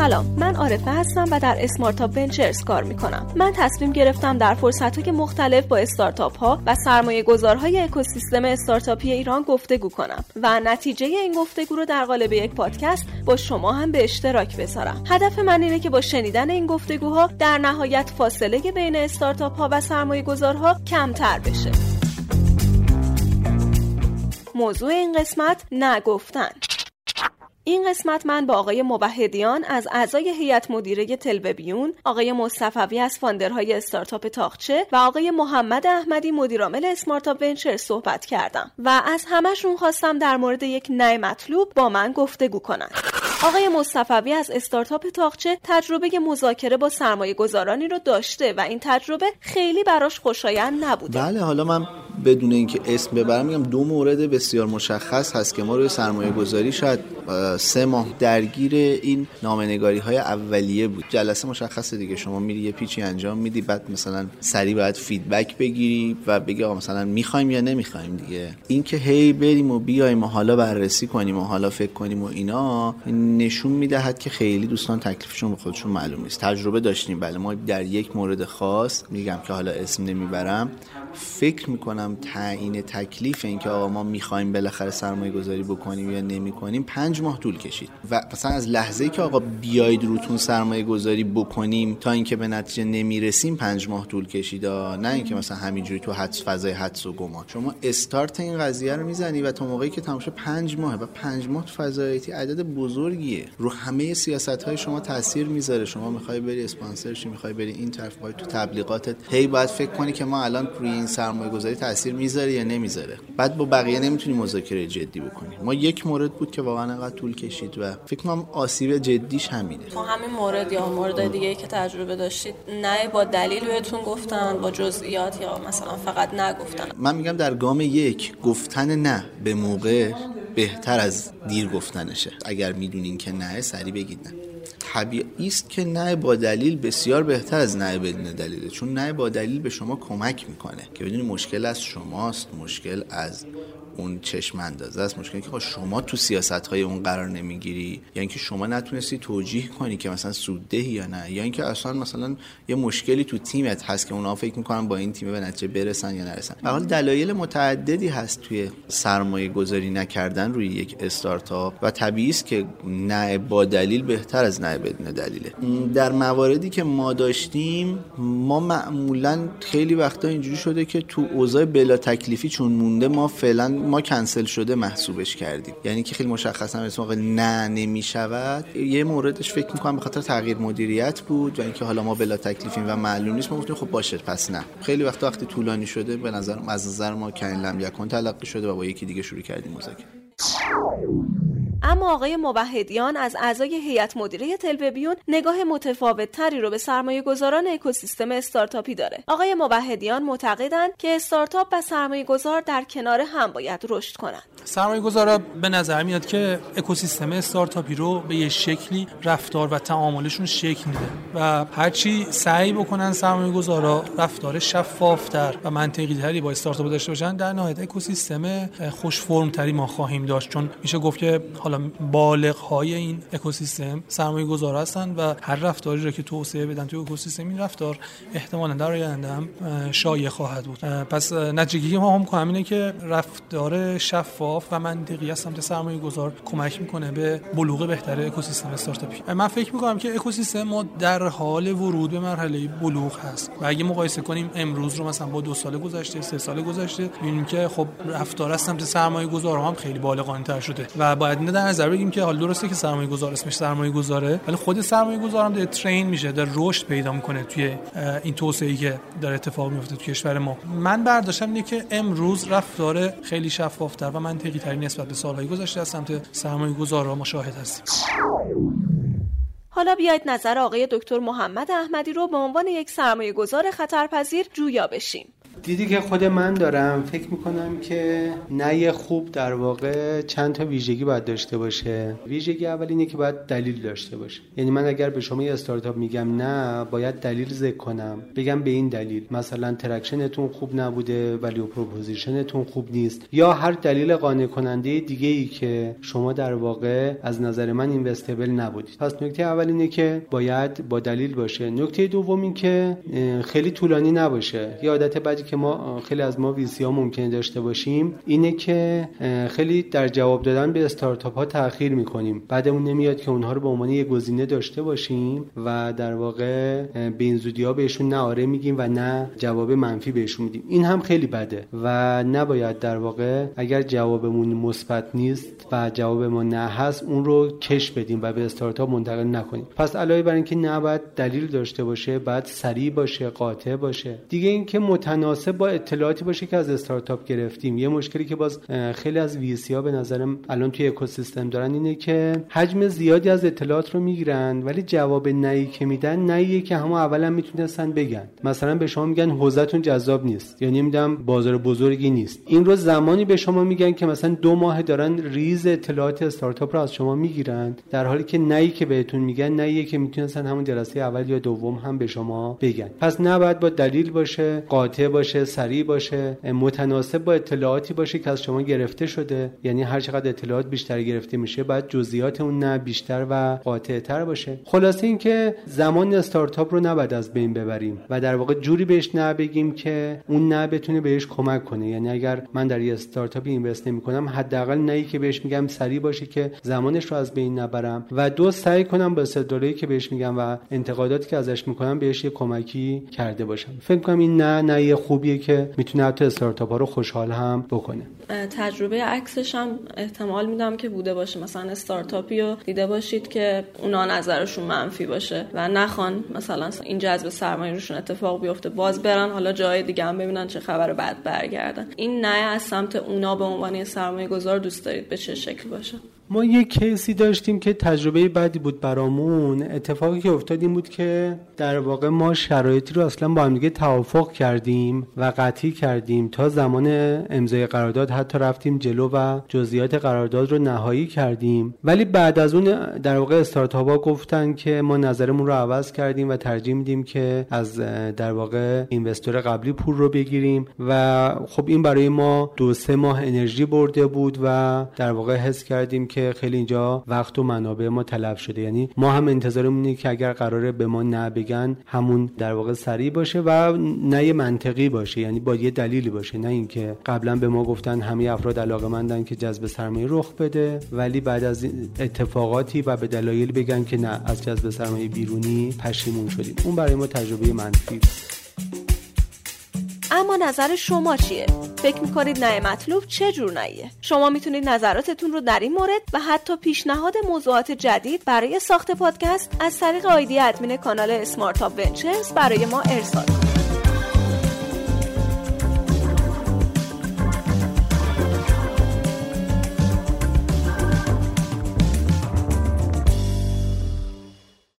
سلام من عارفه هستم و در اسمارتاپ ونچرز کار می‌کنم. من تصمیم گرفتم در فرصت های مختلف با استارتاپ ها و سرمایه گذارهای اکوسیستم استارتاپی ایران گفتگو کنم و نتیجه این گفتگو رو در قالب یک پادکست با شما هم به اشتراک بذارم. هدف من اینه که با شنیدن این گفتگوها در نهایت فاصله بین استارتاپ ها و سرمایه گذارها کمتر بشه. موضوع این قسمت نگفتن. این قسمت من با آقای موحدیان از اعضای هیئت مدیره تلویبیون، آقای مصطفوی از فاندرهای استارتاپ تاخچه و آقای محمد احمدی مدیرعامل اسمارتاپ ونچر صحبت کردم و از همشون خواستم در مورد یک نه مطلوب با من گفتگو کنند. آقای مصطفوی از استارتاپ تاخچه تجربه مذاکره با سرمایه گذارانی رو داشته و این تجربه خیلی براش خوشایند نبوده بله حالا من بدون اینکه اسم ببرم میگم دو مورد بسیار مشخص هست که ما روی سرمایه گذاری شاید سه ماه درگیر این نامنگاری های اولیه بود. جلسه مشخصه دیگه. شما میری یه پیچی انجام میدی بعد مثلا سریع باید فیدبک بگیری و بگی آقا مثلا می‌خوایم یا نمی‌خوایم دیگه. اینکه هی بریم و بیایم و حالا بررسی کنیم و حالا فکر کنیم و اینا نشون می‌دهد که خیلی دوستان تکلیفشون به خودشون معلوم نیست. تجربه داشتیم. بله ما در یک مورد خاص میگم که حالا اسم نمی‌برم. فکر می‌کنم تعیین تکلیف اینکه آقا ما می‌خوایم بالاخره سرمایه گذاری بکنیم یا نمی کنیم پنج ماه طول کشید. و مثلا از لحظه که آقا بیاید روتون سرمایه گذاری بکنیم تا اینکه به نتیجه نمی‌رسیم پنج ماه طول کشید. نه اینکه مثلا همینجوری تو حدس فضای حدس و گمان. شما استارت این قضیه رو می‌زنی و تا موقعی که تماشا پنج ماه. و پنج ماه تو فضای عدد بزرگیه. رو همه سیاست های شما تاثیر می‌ذاره. شما می‌خوای بری اسپانسر شی می‌خوای بری این طرف تو تبلیغاتت. هی باید فکر کنی که ما الان روی این سرمایه گذاری می‌ذاره یا نمی‌ذاره؟ بعد با بقیه نمی‌تونی مذاکره جدی بکنی ما یک مورد بود که واقعا انقدر طول کشید و فکر کنم آسیب جدیش همینه. تو همین مورد یا مورد دیگه که تجربه داشتید نه با دلیل بهتون گفتن با جزئیات یا مثلا فقط نگفتن؟ من میگم در گام یک گفتن نه به موقع بهتر از دیر گفتنشه. اگر می‌دونین که نه سری بگید نه. طبیعی است که نه با دلیل بسیار بهتر از نه بدون دلیله چون نه با دلیل به شما کمک می‌کنه. که بدونی مشکل از شماست مشکل از اون چشم اندازه است. مشکلی که شما تو سیاست های اون قرار نمی‌گیری. یا اینکه شما نتونستی توجیه کنی که مثلا سوددهی یا نه. یا اینکه اصلا مثلا یه مشکلی تو تیمت هست که اونا فکر می‌کنن با این تیم به نتیجه برسن یا نرسن. به حال دلایل متعددی هست توی سرمایه گذاری نکردن روی یک استارتاپ و طبیعی است که نه با دلیل بهتر از نه بدون دلیله. در مواردی که ما داشتیم ما معمولا خیلی وقتا اینجوری شده که تو اوضاع بلا تکلیفی چون مونده ما فعلا ما کنسل شده محسوبش کردیم. یعنی که خیلی مشخصا اسم نه نمی‌شود. یه موردش فکر می‌کنم به خاطر تغییر مدیریت بود و اینکه حالا ما بلا تکلیفیم و معلوم نیست. ما گفتیم خب باشه پس نه. خیلی وقت وقتی طولانی شده به نظر از نظر ما کین لم یکون تلقی شده و با یکی دیگه شروع کردیم مذاکره. اما آقای موحدیان از اعضای هیئت مدیره تلویبیون نگاه متفاوت تری رو به سرمایه گذاران اکوسیستم استارتاپی داره. آقای موحدیان معتقدند که استارتاپ و سرمایه گذار در کنار هم باید رشد کنند. سرمایه گذارا به نظر میاد که اکوسیستم استارتاپی رو به یه شکلی رفتار و تعاملشون شکل میده و هرچی سعی بکنن سرمایه گذارا رفتار شفافتر و منطقی تری با استارتاپ داشته باشن در نهایت اکوسیستم خوش فرم تری ما خواهیم داشت چون میشه گفت که حالا بالغ های این اکوسیستم سرمایه گذار هستن و هر رفتاری را که توسعه بدن تو اکوسیستم این رفتار احتمالا در آینده هم شایع خواهد بود. پس نتیجه ما هم همینه که رفتار شفاف و منطقی از سمت سرمایه گذار کمک می‌کنه به بلوغ بهتر اکوسیستم استارتاپی. من فکر می‌کنم که اکوسیستم ما در حال ورود به مرحله بلوغ هست و اگه مقایسه کنیم امروز رو مثلا با دو سال گذشته سه سال گذشته می‌بینیم که خب رفتار از سمت سرمایه گذار هم خیلی بالغانه شده و باید در نظر بگیم که حالا درسته که سرمایه گذار اسمش سرمایه گذاره ولی خود سرمایه گذار هم داره ترین میشه داره رشد پیدا می‌کنه توی این توسعه که داره اتفاق میفته تو کشور ما. من برداشتم اینه که امروز رفتار خیلی شفافتر و منطقی تری نسبت به سالهای گذشته از سمت سرمایه گذارا مشاهد هستیم. حالا بیاید نظر آقای دکتر محمد احمدی رو به عنوان یک سرمایه گذار خطرپذیر جویا بشیم. دیدی که خود من دارم. فکر می‌کنم که نه خوب در واقع چند تا ویژگی باید داشته باشه. ویژگی اول اینه که باید دلیل داشته باشه. یعنی من اگر به شما یه استارتاپ میگم نه باید دلیل ذکر کنم. بگم به این دلیل. مثلا traction تون خوب نبوده value proposition تون خوب نیست. یا هر دلیل قانع کننده دیگه ای که شما در واقع از نظر من investable نبودید. پس نکته اول اینه که باید با دلیل باشه. نکته دوم این که خیلی طولانی نباشه. یه عادت بعدی که ما خیلی از ما ویسی ها ممکنه داشته باشیم اینه که خیلی در جواب دادن به استارتاپ ها تاخیر می‌کنیم. بعدمون نمیاد که اونها رو به عنوان یه گزینه داشته باشیم و در واقع به زودی ها بهشون نه آره میگیم و نه جواب منفی بهشون میدیم. این هم خیلی بده و نباید در واقع اگر جوابمون مثبت نیست و جواب ما نه هست اون رو کش بدیم و به استارتاپ منتقل نکنیم. پس علاوه بر اینکه نباید دلیل داشته باشه بعد سریع باشه قاطع باشه. دیگه اینکه متناسب با اطلاعاتی باشه که از استارتاپ گرفتیم. یه مشکلی که باز خیلی از وی ها به نظرم الان توی اکوسیستم دارن اینه که حجم زیادی از اطلاعات رو می‌گیرن ولی جواب نهی که میدن نهیه که همه اولا می‌تونستن بگن. مثلا به شما میگن حوزتون جذاب نیست. یا نمی‌دونم بازار بزرگی نیست. این رو زمانی به شما میگن که مثلا دو ماه دارن ریز اطلاعات استارتاپ رو از شما می‌گیرن در حالی که نهی که بهتون میگن نهیه که می‌تونستن همون جلسه اول یا دوم هم به شما بگن. پس نباید با دلیل باشه قاطع باشه. سریع باشه متناسب با اطلاعاتی باشه که از شما گرفته شده. یعنی هر چقدر اطلاعات بیشتر گرفته میشه باید جزئیات اون نه بیشتر و قاطع تر باشه. خلاصه اینکه زمان استارتاپ رو نباید از بین ببریم و در واقع جوری بهش نه بگیم که اون نه بتونه بهش کمک کنه. یعنی اگر من در یه استارتاپ اینوست نمی‌کنم حداقل نه که بهش میگم سریع باشه که زمانش رو از بین نبرم و دو سعی کنم با استدلالی که بهش میگم و انتقاداتی که ازش می‌کنم بهش یه کمکی کرده باشم. فکر کنم این نه نه خوبیه که می‌تونه حتی استارتاپ ها رو خوشحال هم بکنه. تجربه عکسش هم احتمال میدم که بوده باشه. مثلا استارتاپی رو دیده باشید که اونا نظرشون منفی باشه و نخوان مثلا این جذب سرمایه روشون اتفاق بیفته باز برن حالا جای دیگه هم ببینن چه خبر بعد برگردن. این نه از سمت اونا به عنوان سرمایه گذار دوست دارید به چه شکل باشه. ما یه کیسی داشتیم که تجربه بدی بود برامون. اتفاقی که افتاد این بود که در واقع ما شرایطی رو اصلا با هم دیگه توافق کردیم و قطعی کردیم. تا زمان امضای قرارداد حتی رفتیم جلو و جزئیات قرارداد رو نهایی کردیم. ولی بعد از اون در واقع استارتاپ ها گفتن که ما نظرمون رو عوض کردیم و ترجیح میدیم که از در واقع اینوستور قبلی پول رو بگیریم. و خب این برای ما دو سه ماه انرژی برده بود و در واقع حس کردیم که خیلی اینجا وقت و منابع ما تلف شده. یعنی ما هم انتظارمون اینه که اگر قراره به ما نه بگن همون در واقع سریع باشه و نه منطقی باشه. یعنی با یه دلیلی باشه. نه اینکه قبلا به ما گفتن همه افراد علاقه که جذب سرمایه رخ بده ولی بعد از اتفاقاتی و به دلایل بگن که نه از جذب سرمایه بیرونی پشیمون شدیم. اون برای ما تجربه منفی اما نظر شما چیه؟ فکر می‌کنید نه مطلوب چه جور نهیه؟ شما می‌تونید نظراتتون رو در این مورد و حتی پیشنهاد موضوعات جدید برای ساخت پادکست از طریق آیدی ادمین کانال اسمارت ونچرز برای ما ارسال کنید.